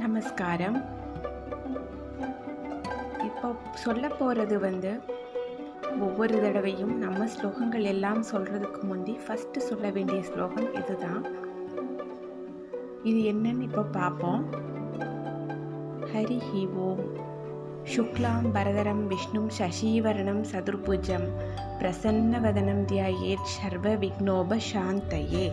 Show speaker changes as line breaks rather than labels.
நமஸ்காரம். இப்போ சொல்ல போகிறது வந்து ஒவ்வொரு தடவையும் நம்ம ஸ்லோகங்கள் எல்லாம் சொல்கிறதுக்கு முந்தி ஃபஸ்ட்டு சொல்ல வேண்டிய ஸ்லோகம் இதுதான். இது என்னன்னு இப்போ பார்ப்போம். ஹரி ஹி ஓம். விஷ்ணும் சசீவரணம் சதுர்பூஜம். பிரசன்னவதனம் தியாயேத் சர்வ விக்னோப சாந்தையே.